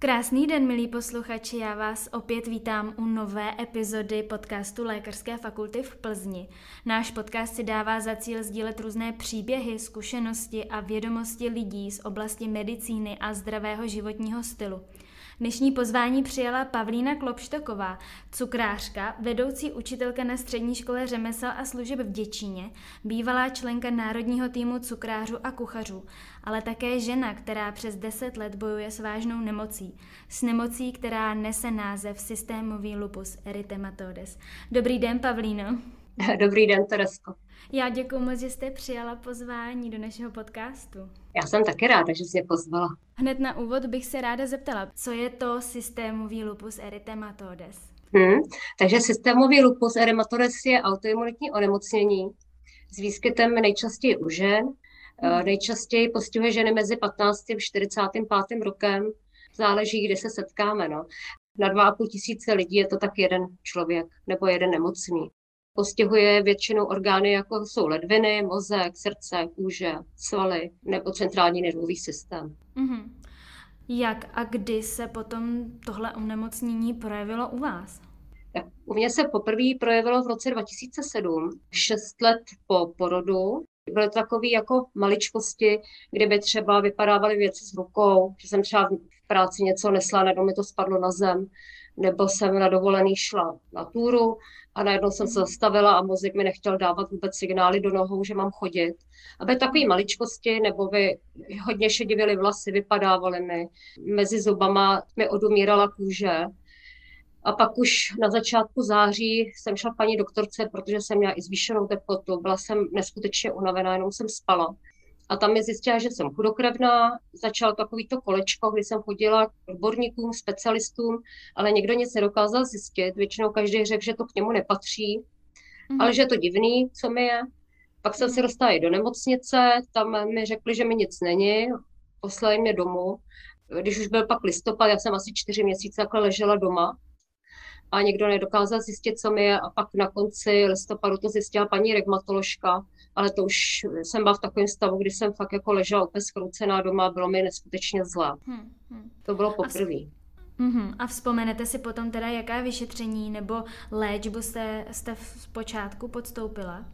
Krásný den, milí posluchači, já vás opět vítám u nové epizody podcastu Lékařské fakulty v Plzni. Náš podcast si dává za cíl sdílet různé příběhy, zkušenosti a vědomosti lidí z oblasti medicíny a zdravého životního stylu. Dnešní pozvání přijala Pavlína Klopštoková, cukrářka, vedoucí učitelka na střední škole řemesel a služeb v Děčíně, bývalá členka národního týmu cukrářů a kuchařů, ale také žena, která přes 10 let bojuje s vážnou nemocí. S nemocí, která nese název systémový lupus erythematodes. Dobrý den, Pavlíno. Dobrý den, Teresko. Já děkuji moc, že jste přijala pozvání do našeho podcastu. Já jsem taky ráda, že jsi mě pozvala. Hned na úvod bych se ráda zeptala, co je to systémový lupus erythematodes? Hmm, takže systémový lupus erythematodes je autoimunitní onemocnění s výskytem nejčastěji u žen. Hmm. Nejčastěji postihuje ženy mezi 15. a 45. rokem. Záleží, kde se setkáme. No. Na 2,5 tisíce lidí je to tak jeden člověk nebo jeden nemocný postihuje většinou orgány, jako jsou ledviny, mozek, srdce, kůže, svaly nebo centrální nervový systém. Mm-hmm. Jak a kdy se potom tohle onemocnění projevilo u vás? Tak, u mě se poprvé projevilo v roce 2007, šest let po porodu. Byly to takové jako maličkosti, kdyby třeba vypadávaly věci s rukou, že jsem třeba v práci něco nesla, nebo mi to spadlo na zem, nebo jsem na dovolený šla na túru a najednou jsem se zastavila a mozek mi nechtěl dávat vůbec signály do nohou, že mám chodit. Aby takové maličkosti, nebo by hodně šedivily vlasy, vypadávaly mi, mezi zubama mi odumírala kůže. A pak už na začátku září jsem šla paní doktorce, protože jsem měla i zvýšenou teplotu, byla jsem neskutečně unavená, jenom jsem spala. A tam mi zjistila, že jsem chudokrevná, začalo takovýto kolečko, kdy jsem chodila k odborníkům, specialistům, ale nikdo nic nedokázal zjistit. Většinou každý řekl, že to k němu nepatří, mm. ale že je to divný, co mi je. Pak jsem mm. se dostala i do nemocnice, tam mi řekli, že mi nic není, poslali mě domů. Když už byl pak listopad, já jsem asi čtyři měsíce takhle ležela doma a nikdo nedokázal zjistit, co mi je. A pak na konci listopadu to zjistila paní regmatoložka, ale to už jsem byla v takovém stavu, kdy jsem fakt jako ležela úplně skroucená doma a bylo mi neskutečně zlé. Hmm, hmm. To bylo poprvé. Mm-hmm. A vzpomenete si potom teda, jaká vyšetření nebo léčbu jste, jste v počátku podstoupila?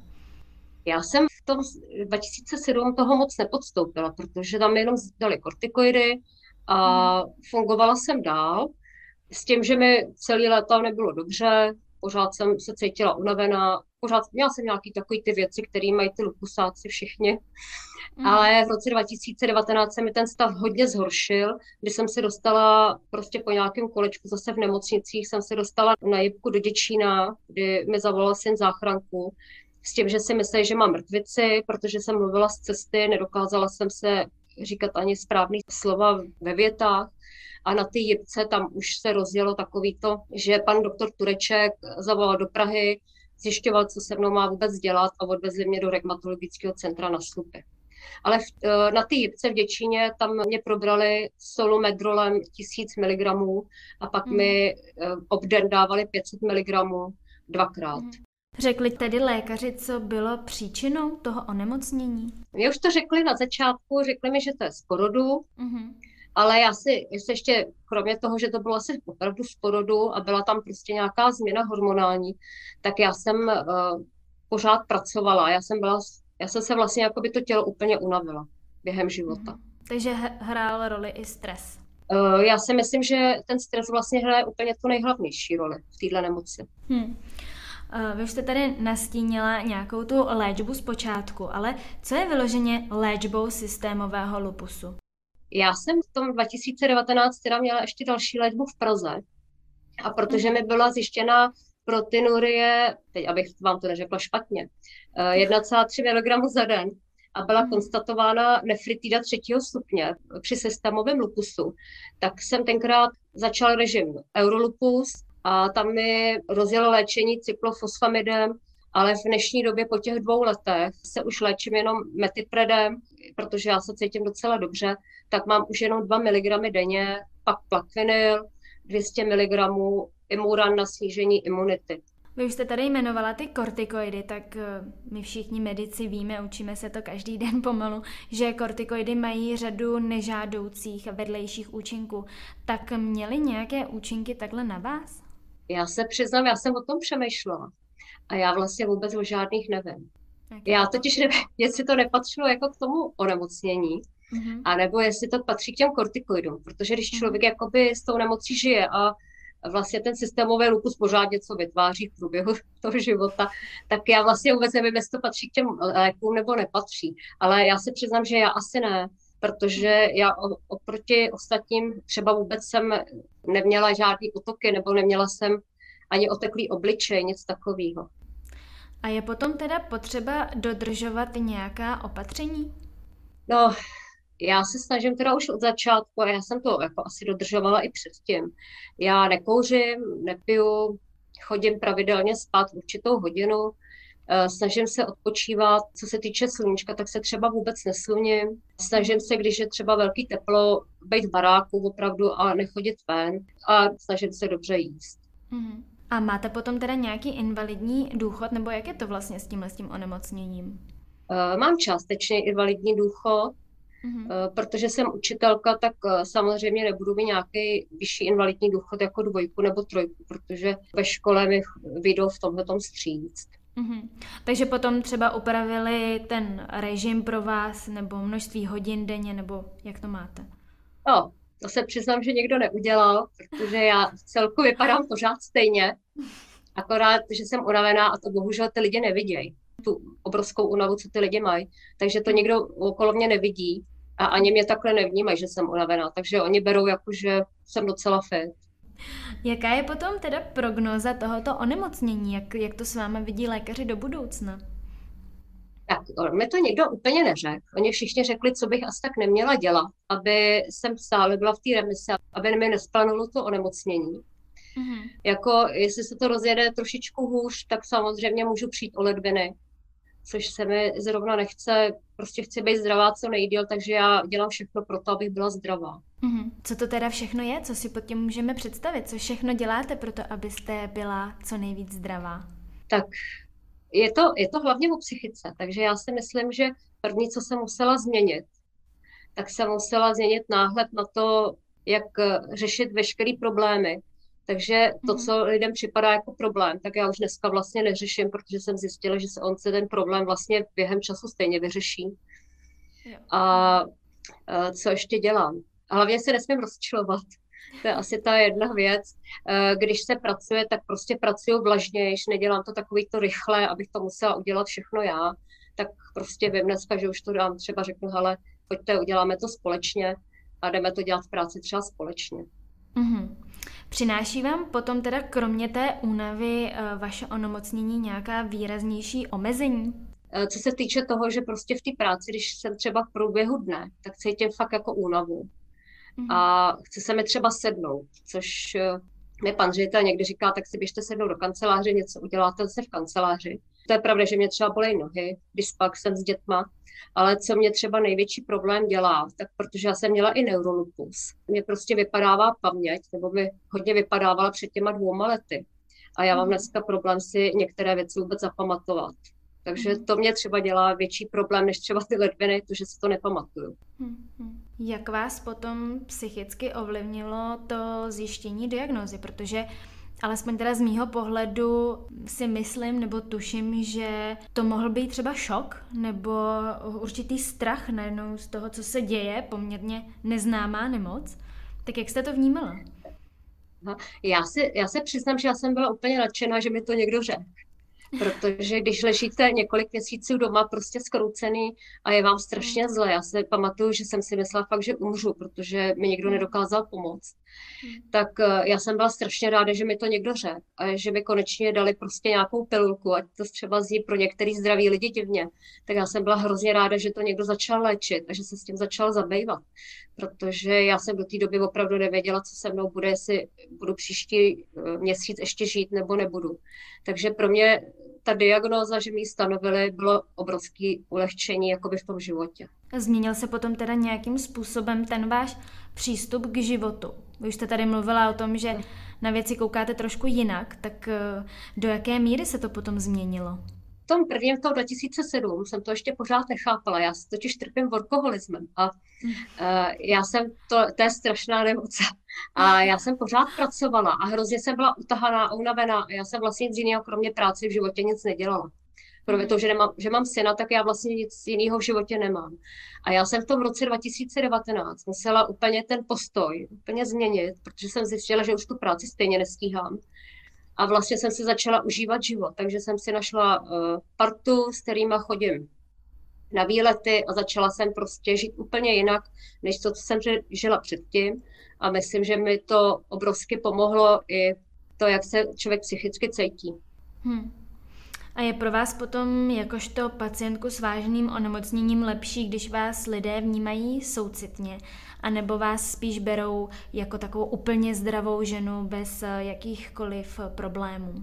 Já jsem v tom 2007 toho moc nepodstoupila, protože tam jenom dali kortikoidy a mm. fungovala jsem dál s tím, že mi celý léta nebylo dobře, pořád jsem se cítila unavená, pořád měla jsem nějaký takový ty věci, které mají ty lupusáci všichni. Mm. Ale v roce 2019 se mi ten stav hodně zhoršil, kdy jsem se dostala prostě po nějakém kolečku zase v nemocnicích, jsem se dostala na jibku do Děčína, kdy mi zavolal syn záchranku, s tím, že si mysleli, že mám mrtvici, protože jsem mluvila z cesty, nedokázala jsem se říkat ani správný slova ve větách a na ty jibce tam už se rozjelo takový to, že pan doktor Tureček zavolal do Prahy, zjišťoval, co se mnou má vůbec dělat a odvezli mě do reumatologického centra na Slupy. Ale v, e, na ty jibce v Děčíně tam mě probrali solomedrolem 1000 mg a pak hmm. mi e, obden dávali 500 mg dvakrát. Hmm. Řekli tedy lékaři, co bylo příčinou toho onemocnění? Mě už to řekli na začátku, řekli mi, že to je z porodu, hmm ale já si ještě, kromě toho, že to bylo asi opravdu z porodu a byla tam prostě nějaká změna hormonální, tak já jsem uh, pořád pracovala. Já jsem, byla, já jsem se vlastně jako by to tělo úplně unavila během života. Hmm. Takže hrál roli i stres. Uh, já si myslím, že ten stres vlastně hraje úplně tu nejhlavnější roli v této nemoci. Hmm. Vy už jste tady nastínila nějakou tu léčbu z počátku, ale co je vyloženě léčbou systémového lupusu? Já jsem v tom 2019 teda měla ještě další léčbu v Praze a protože mi byla zjištěna proteinurie, teď abych vám to neřekla špatně, 1,3 eh, mg za den a byla mhm. konstatována nefritida třetího stupně při systémovém lupusu, tak jsem tenkrát začal režim Eurolupus a tam mi rozjelo léčení cyklofosfamidem ale v dnešní době po těch dvou letech se už léčím jenom metipredem, protože já se cítím docela dobře, tak mám už jenom 2 mg denně, pak plakvinil, 200 mg imuran na snížení imunity. Vy už jste tady jmenovala ty kortikoidy, tak eh, my všichni medici víme, učíme se to každý den pomalu, že kortikoidy mají řadu nežádoucích vedlejších účinků. Tak měly nějaké účinky takhle na vás? Já se přiznám, já jsem o tom přemýšlela a já vlastně vůbec o žádných nevím. Okay. Já totiž nevím, jestli to nepatřilo jako k tomu onemocnění, mm-hmm. anebo jestli to patří k těm kortikoidům, protože když mhm. člověk mm-hmm. jakoby s tou nemocí žije a vlastně ten systémový lupus pořád něco vytváří v průběhu toho života, tak já vlastně vůbec nevím, jestli to patří k těm lékům nebo nepatří. Ale já se přiznám, že já asi ne, protože já oproti ostatním třeba vůbec jsem neměla žádný útoky nebo neměla jsem ani oteklý obličej, nic takového. A je potom teda potřeba dodržovat nějaká opatření? No, já se snažím teda už od začátku, a já jsem to jako asi dodržovala i předtím. Já nekouřím, nepiju, chodím pravidelně spát určitou hodinu, eh, snažím se odpočívat. Co se týče sluníčka, tak se třeba vůbec nesluním. Snažím se, když je třeba velký teplo, být v baráku opravdu a nechodit ven a snažím se dobře jíst. Mm-hmm. A máte potom teda nějaký invalidní důchod, nebo jak je to vlastně s tímhle s tím onemocněním? Eh, mám částečně invalidní důchod, mm-hmm. protože jsem učitelka, tak eh, samozřejmě nebudu mít nějaký vyšší invalidní důchod jako dvojku nebo trojku, protože ve škole mi vyjdou v tomhle tom stříct. Mm-hmm. Takže potom třeba upravili ten režim pro vás, nebo množství hodin denně, nebo jak to máte? No, to se přiznám, že někdo neudělal, protože já v celku vypadám pořád stejně, akorát, že jsem unavená a to bohužel ty lidi nevidějí, tu obrovskou unavu, co ty lidi mají, takže to někdo okolo mě nevidí a ani mě takhle nevnímají, že jsem unavená, takže oni berou jako, že jsem docela fit. Jaká je potom teda prognóza tohoto onemocnění? Jak, jak to s vámi vidí lékaři do budoucna? Tak mi to někdo úplně neřekl. Oni všichni řekli, co bych asi tak neměla dělat, aby jsem stále byla v té remise, aby mi nesplanulo to onemocnění. Mm-hmm. Jako, jestli se to rozjede trošičku hůř, tak samozřejmě můžu přijít o ledviny, což se mi zrovna nechce. Prostě chci být zdravá co nejdíl, takže já dělám všechno pro to, abych byla zdravá. Mm-hmm. Co to teda všechno je? Co si pod tím můžeme představit? Co všechno děláte pro to, abyste byla co nejvíc zdravá? Tak je to, je to hlavně o psychice, takže já si myslím, že první, co jsem musela změnit, tak jsem musela změnit náhled na to, jak řešit veškeré problémy. Takže to, mhm. co lidem připadá jako problém, tak já už dneska vlastně neřeším, protože jsem zjistila, že se on se ten problém vlastně během času stejně vyřeší. A co ještě dělám? hlavně se nesmím rozčilovat. To je asi ta jedna věc. Eh, když se pracuje, tak prostě pracuju vlažněji, nedělám to takový to rychle, abych to musela udělat všechno já. Tak prostě vím dneska, že už to dám, třeba řeknu, hele, pojďte, uděláme to společně a jdeme to dělat v práci třeba společně. Mm-hmm. Přináší vám potom teda kromě té únavy eh, vaše onemocnění nějaká výraznější omezení? Eh, co se týče toho, že prostě v té práci, když jsem třeba v průběhu dne, tak cítím fakt jako únavu a chce se mi třeba sednout, což eh, mi pan ředitel někdy říká, tak si běžte sednout do kanceláře, něco uděláte se v kanceláři. To je pravda, že mě třeba bolej nohy, když pak jsem s dětma, ale co mě třeba největší problém dělá, tak protože já jsem měla i neurolupus. Mě prostě vypadává paměť, nebo mi hodně vypadávala před těma dvouma lety. A já mám mhm. dneska problém si některé věci vůbec zapamatovat. Takže mhm. to mě třeba dělá větší problém než třeba ty ledviny, to, že si to nepamatuju. Mhm. Jak vás potom psychicky ovlivnilo to zjištění diagnózy? Protože alespoň teda z mýho pohledu si myslím nebo tuším, že to mohl být třeba šok nebo určitý strach najednou z toho, co se děje, poměrně neznámá nemoc. Tak jak jste to vnímala? Já, si, já se přiznám, že já jsem byla úplně nadšená, že mi to někdo řekl protože když ležíte několik měsíců doma prostě skroucený a je vám strašně hmm. zle, já se pamatuju, že jsem si myslela fakt, že umřu, protože mi někdo hmm. nedokázal pomoct, hmm. tak eh, já jsem byla strašně ráda, že mi to někdo řekl a že mi konečně dali prostě nějakou pilulku, ať to třeba zní pro některý zdraví lidi divně, tak já jsem byla hrozně ráda, že to někdo začal léčit a že se s tím začal zabývat, protože já jsem do té doby opravdu nevěděla, co se mnou bude, jestli budu příští eh, měsíc ještě žít nebo nebudu. Takže pro mě ta diagnóza, že mi ji stanovili, bylo obrovské ulehčení jakoby v tom životě. Změnil se potom teda nějakým způsobem ten váš přístup k životu? Vy už jste tady mluvila o tom, že na věci koukáte trošku jinak, tak eh, do jaké míry se to potom změnilo? V tom prvním, v tom 2007, jsem to ještě pořád nechápala. Já totiž trpím workoholismem a uh, já jsem, to, to je strašná nemoc. A já jsem pořád pracovala a hrozně jsem byla utahaná a unavená a já jsem vlastně nic jiného, kromě práce v životě nic nedělala. Kromě toho, že, nemám, že mám syna, tak já vlastně nic jiného v životě nemám. A já jsem v tom roce 2019 musela úplně ten postoj úplně změnit, protože jsem zjistila, že už tu práci stejně nestíhám. A vlastně jsem si začala užívat život, takže jsem si našla uh, partu, s kterýma chodím na výlety a začala jsem prostě žít úplně jinak, než to, co jsem žila předtím. A myslím, že mi to obrovsky pomohlo i to, jak se člověk psychicky cítí. Hmm. A je pro vás potom jakožto pacientku s vážným onemocněním lepší, když vás lidé vnímají soucitně, anebo vás spíš berou jako takovou úplně zdravou ženu bez jakýchkoliv problémů?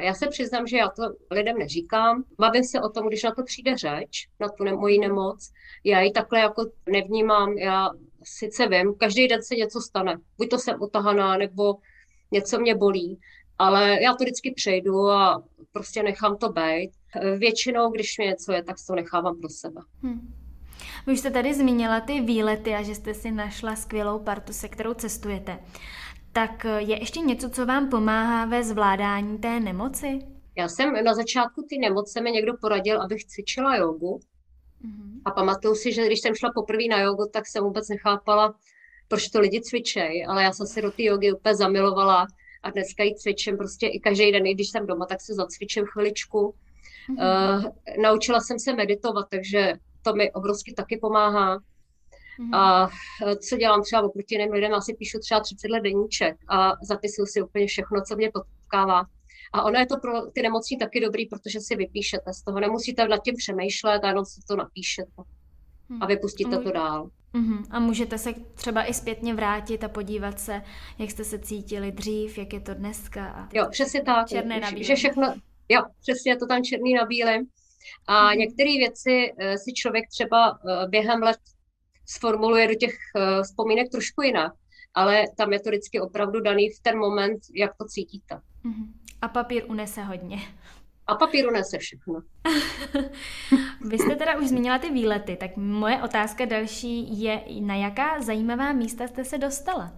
Já se přiznám, že já to lidem neříkám. Bavím se o tom, když na to přijde řeč, na tu ne- moji nemoc. Já ji takhle jako nevnímám. Já sice vím, každý den se něco stane. Buď to jsem utahaná, nebo něco mě bolí ale já to vždycky přejdu a prostě nechám to být. Většinou, když mi něco je, tak to nechávám pro sebe. Hmm. Vy už jste tady zmínila ty výlety a že jste si našla skvělou partu, se kterou cestujete. Tak je ještě něco, co vám pomáhá ve zvládání té nemoci? Já jsem na začátku ty nemoce mi někdo poradil, abych cvičila jogu. Mm-hmm. A pamatuju si, že když jsem šla poprvé na jogu, tak jsem vůbec nechápala, proč to lidi cvičej, ale já jsem si do té jogy úplně zamilovala a dneska ji cvičím prostě i každý den, i když jsem doma, tak se zacvičím chviličku. Mm-hmm. Uh, naučila jsem se meditovat, takže to mi obrovsky taky pomáhá. Mm-hmm. A eh, co dělám třeba oproti jiným lidem, asi píšu třeba 30 let deníček a zapisuju si úplně všechno, co mě potkává. A ono je to pro ty nemocní taky dobrý, protože si vypíšete z toho. Nemusíte nad tím přemýšlet a jenom si to napíšete a vypustíte to dál. Uh-huh. A můžete se třeba i zpětně vrátit a podívat se, jak jste se cítili dřív, jak je to dneska. A jo, přesně tak. Černé na Že všechno, jo, přesně je to tam černý na bílém. A uh-huh. některé věci uh, si člověk třeba uh, během let sformuluje do těch uh, vzpomínek trošku jinak, ale tam je to vždycky opravdu daný v ten moment, jak to cítíte. Uh-huh. A papír unese hodně. A papíru nese všechno. Vy jste teda už zmínila ty výlety, tak moje otázka další je, na jaká zajímavá místa jste se dostala?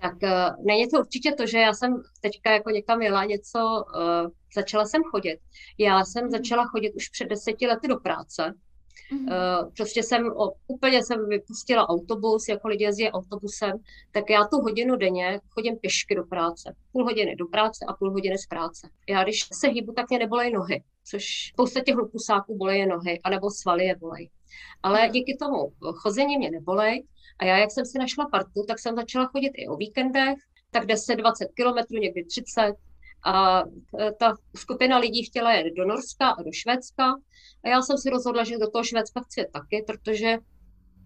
Tak uh, není to určitě to, že já jsem teďka jako někam jela něco, uh, začala jsem chodit. Já jsem mhm. začala chodit už před deseti lety do práce Mm-hmm. Prostě jsem o, úplně jsem vypustila autobus, jako lidi jezdí autobusem, tak já tu hodinu denně chodím pěšky do práce. Půl hodiny do práce a půl hodiny z práce. Já když se hýbu, tak mě nebolej nohy, což spousta těch hlupusáků bolejí nohy, anebo svaly je bolej. Ale mm-hmm. díky tomu chození mě nebolej a já, jak jsem si našla partu, tak jsem začala chodit i o víkendech, tak 10-20 kilometrů, někdy 30, a e, ta skupina lidí chtěla jet do Norska a do Švédska. A já jsem si rozhodla, že do toho Švédska chci taky, protože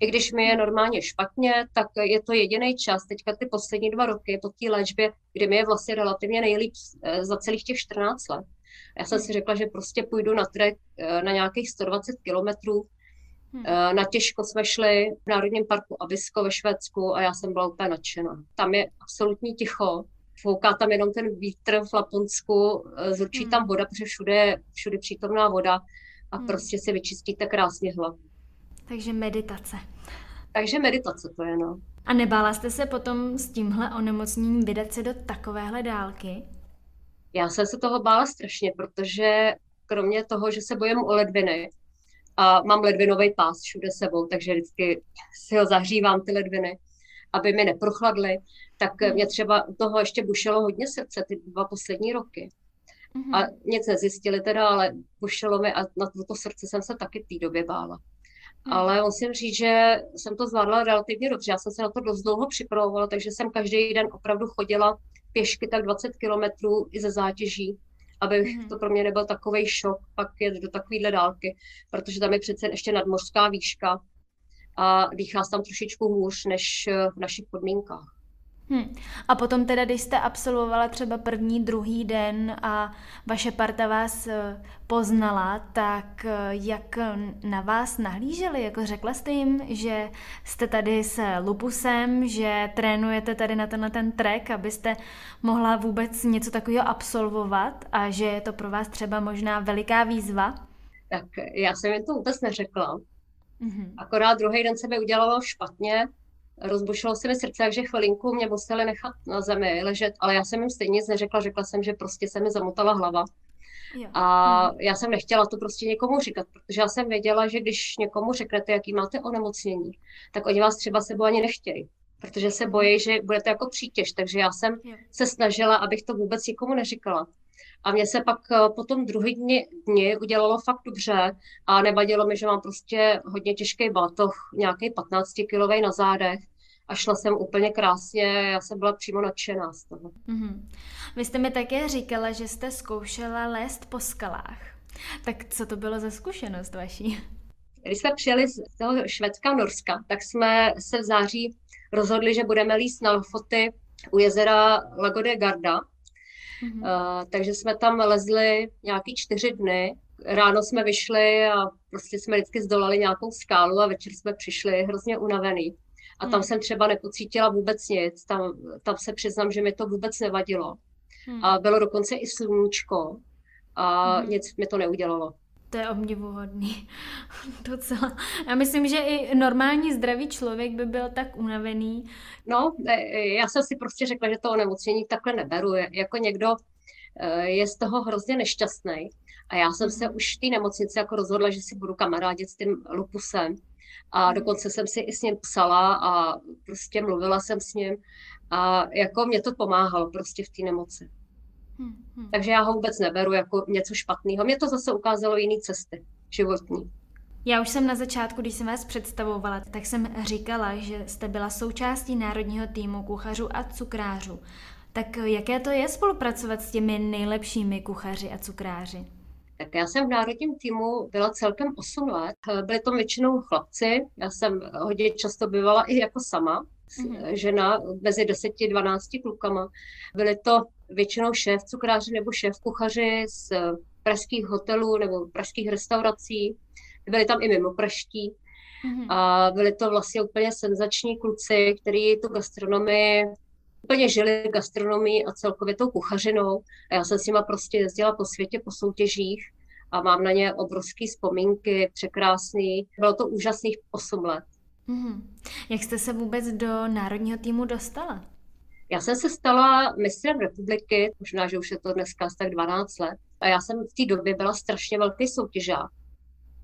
i když mi je normálně špatně, tak je to jediný čas, teďka ty poslední dva roky po té léčbě, kdy mi je vlastně relativně nejlíp e, za celých těch 14 let. Já jsem si řekla, že prostě půjdu na trek e, na nějakých 120 kilometrů. Hmm. Na těžko jsme šli v Národním parku Abisko ve Švédsku a já jsem byla úplně nadšená. Tam je absolutní ticho, fouká tam jenom ten vítr v Laponsku, eh, zručí hmm. tam voda, protože všude je všude přítomná voda a hmm. prostě si vyčistíte krásně hlavu. Takže meditace. Takže meditace to je, no. A nebála jste se potom s tímhle onemocněním vydat se do takovéhle dálky? Já jsem se toho bála strašně, protože kromě toho, že se bojím o ledviny, a mám ledvinový pás všude sebou, takže vždycky si ho zahřívám, ty ledviny, aby mi neprochladly, tak mm. mě třeba u toho ještě bušelo hodně srdce ty dva poslední roky. Mm. A nic nezjistili teda, ale bušelo mi a na toto srdce jsem se taky v té době bála. Mm. Ale musím říct, že jsem to zvládla relativně dobře. Já jsem se na to dost dlouho připravovala, takže jsem každý den opravdu chodila pěšky tak 20 kilometrů i ze zátěží, aby mm. to pro mě nebyl takový šok pak jet do takovéhle dálky, protože tam je přece ještě nadmořská výška a dýchá se tam trošičku hůř než v našich podmínkách. Hmm. A potom teda, když jste absolvovala třeba první, druhý den a vaše parta vás eh, poznala, tak eh, jak na vás nahlíželi? Jako řekla jste jim, že jste tady s lupusem, že trénujete tady na tenhle ten track, abyste mohla vůbec něco takového absolvovat a že je to pro vás třeba možná veliká výzva? Tak já jsem jim to vůbec neřekla. Mm-hmm. Akorát druhý den se mi udělalo špatně, rozbušilo se mi srdce, takže chvilinku mě museli nechat na zemi ležet, ale já jsem jim stejně nic neřekla, řekla jsem, že prostě se mi zamotala hlava. Jo. A hmm. já jsem nechtěla to prostě někomu říkat, protože já jsem věděla, že když někomu řeknete, jaký máte onemocnění, tak oni vás třeba sebou ani nechtějí, protože se bojí, že budete jako přítěž. Takže já jsem jo. se snažila, abych to vůbec nikomu neříkala. A mně se pak eh, po tom druhý dni, dni udělalo fakt dobře a nevadilo mi, že mám prostě hodně těžký batoh, nějaký 15 kilový na zádech a šla jsem úplně krásně, já jsem byla přímo nadšená z toho. Mm-hmm. Vy jste mi také říkala, že jste zkoušela lézt po skalách. Tak co to bylo za zkušenost vaší? Když jsme přijeli z toho Švédska Norska, tak jsme se v září rozhodli, že budeme líst na Lofoty u jezera Lagode Garda. Mm-hmm. Uh, takže jsme tam lezli nějaký čtyři dny. Ráno jsme vyšli a prostě jsme vždycky zdolali nějakou skálu a večer jsme přišli hrozně unavený. A tam hmm. jsem třeba nepocítila vůbec nic, tam, tam se přiznám, že mi to vůbec nevadilo. Hmm. A bylo dokonce i sluníčko a hmm. nic mi to neudělalo. To je obdivuhodný. Docela. Já myslím, že i normální zdravý člověk by byl tak unavený. No, e, já jsem si prostě řekla, že to onemocnění takhle neberu. Jako někdo e, je z toho hrozně nešťastný. A já jsem se hmm. už v té nemocnici jako rozhodla, že si budu kamarádit s tím lupusem a dokonce jsem si i s ním psala a prostě mluvila jsem s ním a jako mě to pomáhalo prostě v té nemoci. Hmm, hmm. Takže já ho vůbec neberu jako něco špatného. Mě to zase ukázalo jiné cesty životní. Já už jsem na začátku, když jsem vás představovala, tak jsem říkala, že jste byla součástí národního týmu kuchařů a cukrářů. Tak jaké to je spolupracovat s těmi nejlepšími kuchaři a cukráři? Tak já jsem v národním týmu byla celkem 8 let. Byli to většinou chlapci. Já jsem hodně často bývala i jako sama, mm-hmm. žena mezi 10-12 klukama. Byli to většinou šéf cukráři nebo šéf kuchaři z pražských hotelů nebo pražských restaurací. Byli tam i mimo praští. Mm-hmm. A byli to vlastně úplně senzační kluci, kteří tu gastronomii úplně žili gastronomii a celkově tou kuchařinou. A já jsem s nima prostě jezdila po světě po soutěžích a mám na ně obrovské vzpomínky, překrásný. Bylo to úžasných 8 let. Mm-hmm. Jak jste se vůbec do národního týmu dostala? Já jsem se stala mistrem republiky, možná, že už je to dneska tak 12 let. A já jsem v té době byla strašně velký soutěžák.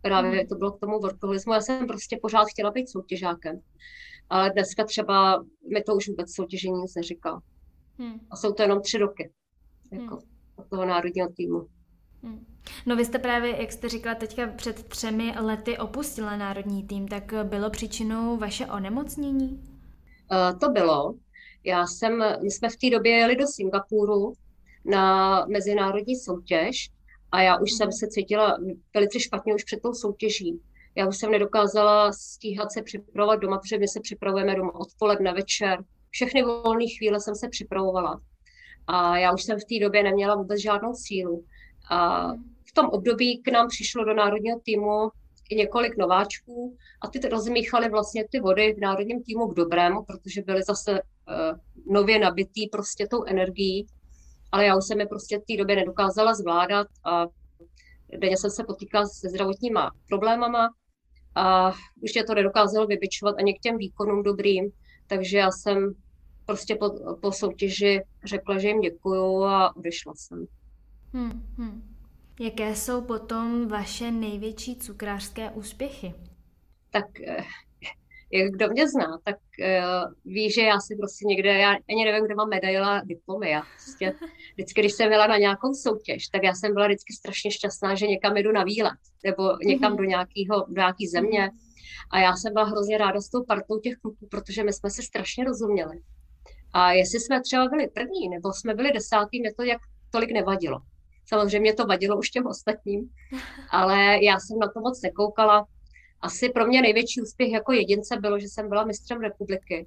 Právě mm. to bylo k tomu workoholismu. Já jsem prostě pořád chtěla být soutěžákem ale dneska třeba mi to už vůbec soutěžení nic neříká. Hmm. A jsou to jenom tři roky jako hmm. od toho národního týmu. Hmm. No vy jste právě, jak jste říkala, teďka před třemi lety opustila národní tým, tak bylo příčinou vaše onemocnění? Uh, to bylo. Já jsem, my jsme v té době jeli do Singapuru na mezinárodní soutěž a já už jsem se cítila velice špatně už před tou soutěží já už jsem nedokázala stíhat se připravovat doma, protože my se připravujeme doma odpoledne, večer. Všechny volné chvíle jsem se připravovala. A já už jsem v té době neměla vůbec žádnou sílu. A v tom období k nám přišlo do národního týmu i několik nováčků a ty rozmíchali vlastně ty vody v národním týmu k dobrému, protože byly zase nově nabitý prostě tou energií, ale já už jsem je prostě v té době nedokázala zvládat a denně jsem se potýkala se zdravotníma problémama a už je to nedokázalo vybičovat ani k těm výkonům dobrým, takže já jsem prostě po, po soutěži řekla, že jim děkuju a odešla jsem. Hmm, hmm. Jaké jsou potom vaše největší cukrářské úspěchy? Tak eh, kdo mě zná, tak uh, ví, že já si prostě někde, já ani nevím, kde mám medaile a diplomy. Já prostě, vždycky, když jsem byla na nějakou soutěž, tak já jsem byla vždycky strašně šťastná, že někam jdu na výlet, nebo někam mm-hmm. do, nějakého, do nějaký země. A já jsem byla hrozně ráda s tou partou těch kluků, protože my jsme se strašně rozuměli. A jestli jsme třeba byli první, nebo jsme byli desátý, mě to jak tolik nevadilo. Samozřejmě to vadilo už těm ostatním, ale já jsem na to moc nekoukala asi pro mě největší úspěch jako jedince bylo, že jsem byla mistrem republiky.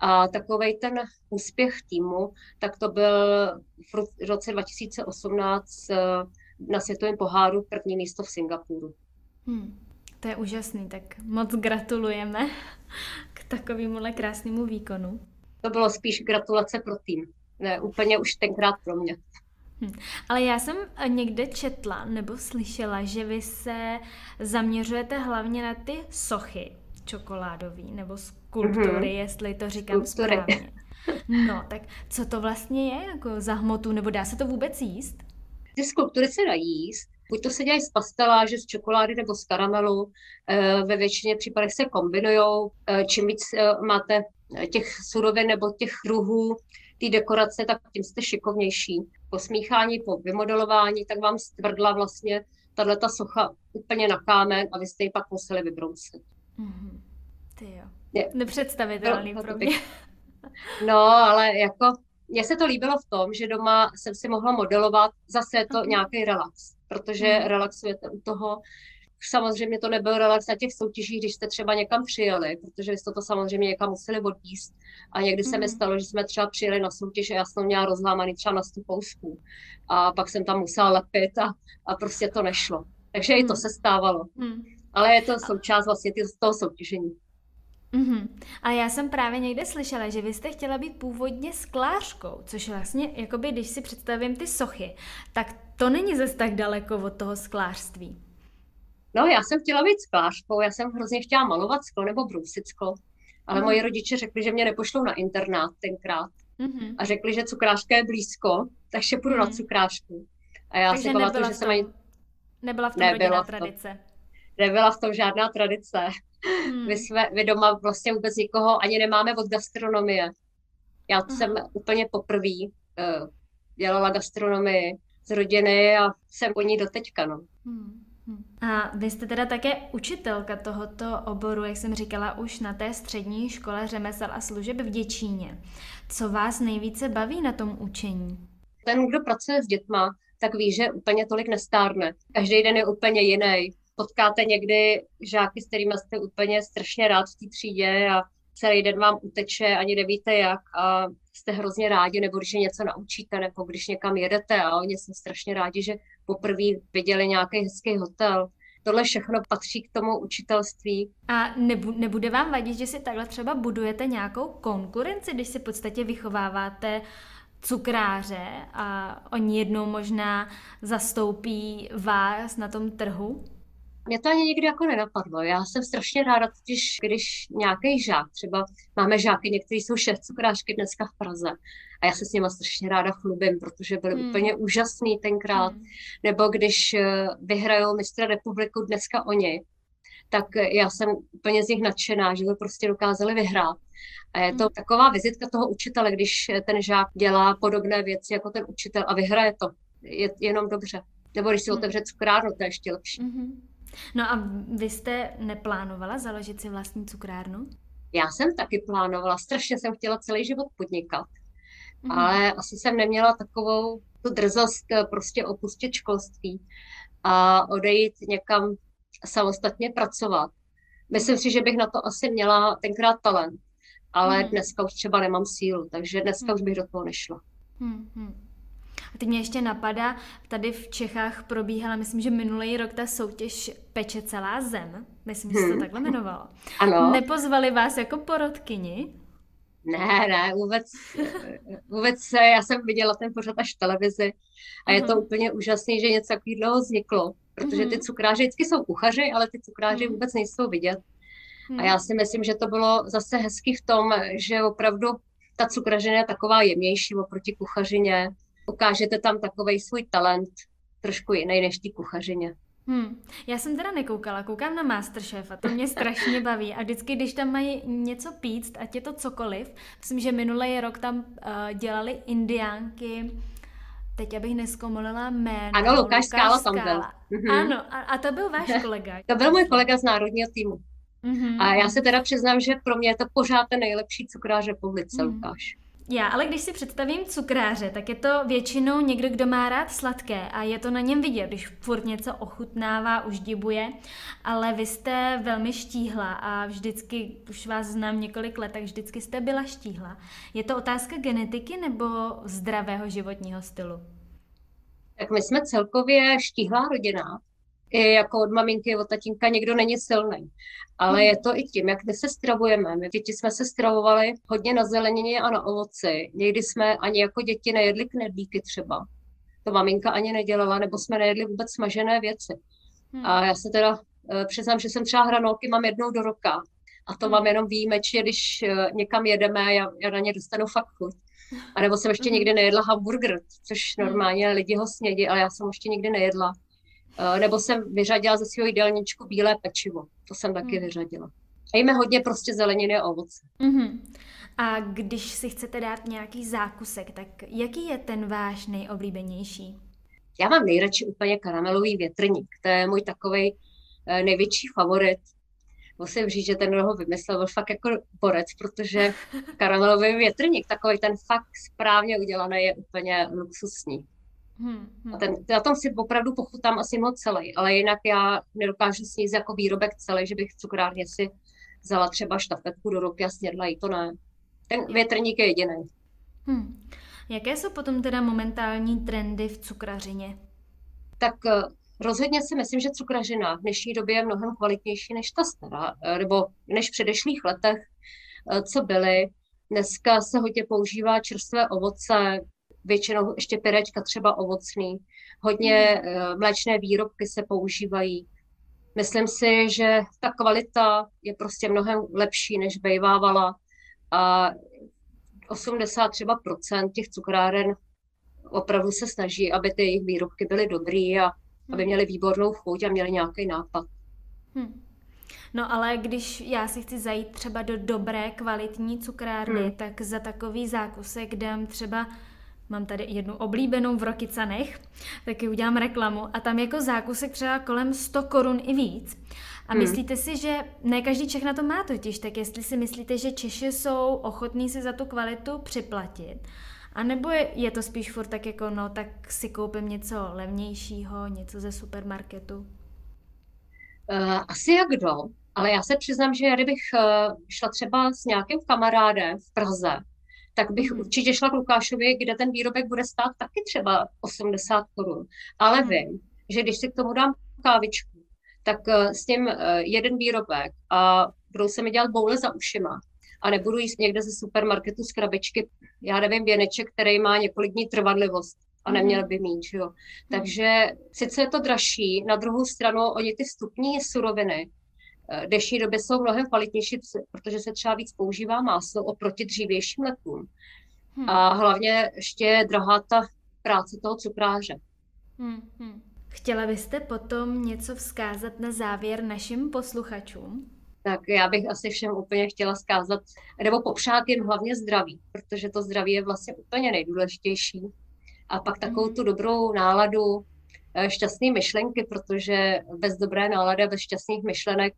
A takový ten úspěch týmu, tak to byl v roce 2018 eh, na světovém poháru první místo v Singapuru. Hmm, to je úžasný, tak moc gratulujeme k takovému krásnému výkonu. To bylo spíš gratulace pro tým, ne úplně už tenkrát pro mě. Hm. Ale já jsem někde četla nebo slyšela, že vy se zaměřujete hlavně na ty sochy čokoládový nebo skulptury, mm-hmm. jestli to říkám Skulptury. správně. No, tak co to vlastně je jako za hmotu, nebo dá se to vůbec jíst? Ty skulptury se dají jíst. Buď to se dělají z pasteláže, z čokolády nebo z karamelu. Eh, ve většině případech se kombinují. Eh, čím víc eh, máte těch surovin nebo těch kruhů, té dekorace, tak tím jste šikovnější. Po smíchání, po vymodelování, tak vám stvrdla vlastně tato socha úplně na kámen a vy jste ji pak museli vybrousit. Mm-hmm. Ty jo. Je. Nepředstavitelný no, pro mě. No, ale jako mně se to líbilo v tom, že doma jsem si mohla modelovat zase to uh-huh. nějaký relax, protože uh-huh. relaxujete u toho. Samozřejmě to nebyl relax na těch soutěžích, když jste třeba někam přijeli, protože jste to samozřejmě někam museli odvíst. A někdy uh-huh. se mi stalo, že jsme třeba přijeli na soutěž a já jsem měla rozlámaný třeba na stu pousků. A pak jsem tam musela lepit a, a prostě to nešlo. Takže uh-huh. i to se stávalo. Uh-huh. Ale je to součást vlastně toho soutěžení. Mm-hmm. A já jsem právě někde slyšela, že vy jste chtěla být původně sklářkou, což vlastně, jakoby, když si představím ty sochy, tak to není zase tak daleko od toho sklářství. No, já jsem chtěla být sklářkou, já jsem hrozně chtěla malovat sklo nebo brousit sklo, ale mm. moji rodiče řekli, že mě nepošlou na internát tenkrát mm-hmm. a řekli, že cukrářka je blízko, takže půjdu mm. na mhm. cukrářku. A já takže si pamatuju, že jsem ani... Nebyla v tom nebyla rodinná tradice. Nebyla v tom žádná tradice. Hmm. My, jsme, my doma vlastně vůbec nikoho ani nemáme od gastronomie. Já hmm. jsem úplně poprvé uh, dělala gastronomii z rodiny a jsem po ní doteďka. No. Hmm. A vy jste teda také učitelka tohoto oboru, jak jsem říkala, už na té střední škole řemesel a služeb v Děčíně. Co vás nejvíce baví na tom učení? Ten, kdo pracuje s dětma, tak ví, že úplně tolik nestárne. Každý den je úplně jiný potkáte někdy žáky, s kterými jste úplně strašně rád v té třídě a celý den vám uteče, ani nevíte jak a jste hrozně rádi, nebo když je něco naučíte, nebo když někam jedete a oni jsou strašně rádi, že poprvé viděli nějaký hezký hotel. Tohle všechno patří k tomu učitelství. A nebu- nebude vám vadit, že si takhle třeba budujete nějakou konkurenci, když si v podstatě vychováváte cukráře a oni jednou možná zastoupí vás na tom trhu? Mě to ani nikdy jako nenapadlo. Já jsem strašně ráda, totiž když nějaký žák, třeba máme žáky, někteří jsou šéf cukrářky dneska v Praze a já se s nimi strašně ráda chlubím, protože byli hmm. úplně úžasný tenkrát. Hmm. Nebo když eh, vyhrajou mistra republiku dneska oni, tak já jsem úplně z nich nadšená, že to prostě dokázali vyhrát. A je to hmm. taková vizitka toho učitele, když ten žák dělá podobné věci jako ten učitel a vyhraje to. Je jenom dobře. Nebo když si hmm. otevře cukrárnu, to je ještě lepší. Hmm. No a vy jste neplánovala založit si vlastní cukrárnu? Já jsem taky plánovala, strašně jsem chtěla celý život podnikat, mm. ale asi jsem neměla takovou tu drzost eh, prostě opustit školství a odejít někam samostatně pracovat. Myslím si, že bych na to asi měla tenkrát talent, ale mm. dneska už třeba nemám sílu, takže dneska mm. už bych do toho nešla. Mm. A teď mě ještě napadá, tady v Čechách probíhala, myslím, že minulý rok ta soutěž Peče celá zem. Myslím, že se to hmm. takhle jmenovalo. Ano. Nepozvali vás jako porodkyni? Ne, ne, vůbec, vůbec já jsem viděla ten pořad až v televizi a je to uh-huh. úplně úžasné, že něco takového vzniklo, protože ty mhm. cukráři vždycky jsou kuchaři, ale ty cukráři uh-huh. vůbec nejsou vidět. A já si myslím, že to bylo zase hezky v tom, že opravdu ta cukrařina je taková jemnější oproti kuchařině, ukážete tam takový svůj talent, trošku jiný než ty kuchařině. Hmm. Já jsem teda nekoukala, koukám na Masterchef a to mě strašně baví. A vždycky, když tam mají něco píct, ať je to cokoliv, myslím, že minulý rok tam uh, dělali indiánky, teď abych neskomolila jméno. Ano, Lukáš, Lukáš Skála tam byl. Mhm. Ano, a, a to byl váš kolega. to byl můj kolega z národního týmu. Mm-hmm. A já se teda přiznám, že pro mě je to pořád ten nejlepší cukrář republice, mm-hmm. Lukáš. Já, ale když si představím cukráře, tak je to většinou někdo, kdo má rád sladké a je to na něm vidět, když furt něco ochutnává, už dibuje, ale vy jste velmi štíhla a vždycky, už vás znám několik let, tak vždycky jste byla štíhla. Je to otázka genetiky nebo zdravého životního stylu? Tak my jsme celkově štíhlá rodina, i jako od maminky, od tatínka někdo není silný. Ale je to i tím, jak my se stravujeme. My děti jsme se stravovali hodně na zelenině a na ovoci. Někdy jsme ani jako děti nejedli knedlíky třeba. To maminka ani nedělala, nebo jsme nejedli vůbec smažené věci. Hmm. A já se teda uh, přiznám, že jsem třeba hranolky mám jednou do roka. A to hmm. mám jenom výjimečně, když uh, někam jedeme, já, já na ně dostanu fakt chuť. A nebo jsem ještě hmm. nikdy nejedla hamburger, což hmm. normálně lidi ho snědí, ale já jsem ještě nikdy nejedla. Eh, nebo jsem vyřadila ze svého jídelníčku bílé pečivo. To jsem taky hmm. vyřadila. A jíme hodně prostě zeleniny a ovoce. Mm-hmm. A když si chcete dát nějaký zákusek, tak jaký je ten váš nejoblíbenější? Já mám nejradši úplně karamelový větrník. To je můj takový eh, největší favorit. Musím říct, že ten, ho vymyslel, byl fakt jako borec, protože karamelový větrník, takový ten fakt správně udělaný, je úplně luxusní. Hmm, hmm. A ten, na tom si opravdu pochutám asi moc celý, ale jinak já nedokážu sníst jako výrobek celý, že bych v cukrárně si vzala třeba štafetku do ruky a snědla jí, to ne. Ten větrník je jediný. Hmm. Jaké jsou potom teda momentální trendy v cukrařině? Tak eh, rozhodně si myslím, že cukrařina v dnešní době je mnohem kvalitnější než ta stará, eh, nebo než v předešlých letech, eh, co byly. Dneska se hodně používá čerstvé ovoce, většinou ještě pyrečka třeba ovocný. Hodně mm. mléčné výrobky se používají. Myslím si, že ta kvalita je prostě mnohem lepší, než bejvávala a 80 třeba procent těch cukráren opravdu se snaží, aby ty jejich výrobky byly dobrý a hmm. aby měly výbornou chuť a měly nějaký nápad. Hmm. No ale když já si chci zajít třeba do dobré, kvalitní cukrárny, hmm. tak za takový zákusek dám třeba Mám tady jednu oblíbenou v Rokycanech, taky udělám reklamu a tam jako zákusek třeba kolem 100 korun i víc. A hmm. myslíte si, že ne každý Čech na to má totiž, tak jestli si myslíte, že Češi jsou ochotní si za tu kvalitu připlatit, a nebo je, je to spíš furt tak jako, no tak si koupím něco levnějšího, něco ze supermarketu? Uh, asi jak kdo, ale já se přiznám, že kdybych uh, šla třeba s nějakým kamarádem v Praze, tak bych hmm. určitě šla k Lukášovi, kde ten výrobek bude stát taky třeba 80 korun. Ale hmm. vím, že když si k tomu dám kávičku, tak uh, s tím uh, jeden výrobek a budou se mi dělat boule za ušima a nebudu jíst někde ze supermarketu z krabičky, já nevím, věneček, který má několik dní trvanlivost a neměl hmm. by mít, jo. Hmm. Takže sice je to dražší, na druhou stranu oni ty vstupní suroviny dnešní době jsou mnohem kvalitnější, protože se třeba víc používá máslo oproti dřívějším letům. Hmm. A hlavně ještě je drahá ta práce toho cukráře. Hmm, hmm. Chtěla byste potom něco vzkázat na závěr našim posluchačům? Tak já bych asi všem úplně chtěla zkázat, nebo popřát jim hlavně zdraví, protože to zdraví je vlastně úplně nejdůležitější. A pak takovou hmm. tu dobrou náladu, eh, šťastné myšlenky, protože bez dobré nálady bez šťastných myšlenek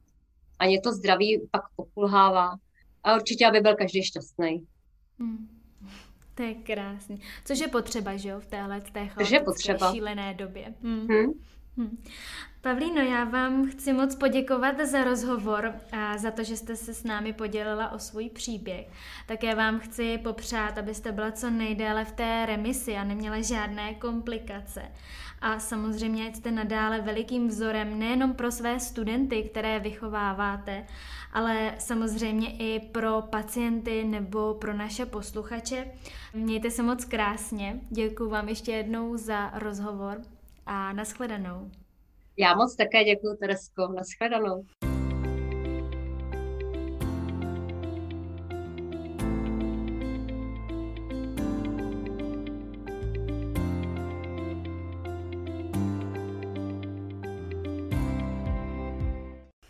ani to zdraví pak pokulhává. A určitě, aby byl každý šťastný. Hmm. To je krásný. Což je potřeba, že jo, v téhle té chaotické, šílené době. Hmm. Hmm. Hmm. Pavlíno, já vám chci moc poděkovat za rozhovor a za to, že jste se s námi podělila o svůj příběh. Také vám chci popřát, abyste byla co nejdéle v té remisi a neměla žádné komplikace. A samozřejmě jste nadále velikým vzorem nejenom pro své studenty, které vychováváte, ale samozřejmě i pro pacienty nebo pro naše posluchače. Mějte se moc krásně. Děkuji vám ještě jednou za rozhovor a nashledanou. Já moc také děkuji, Teresko. Nashledanou.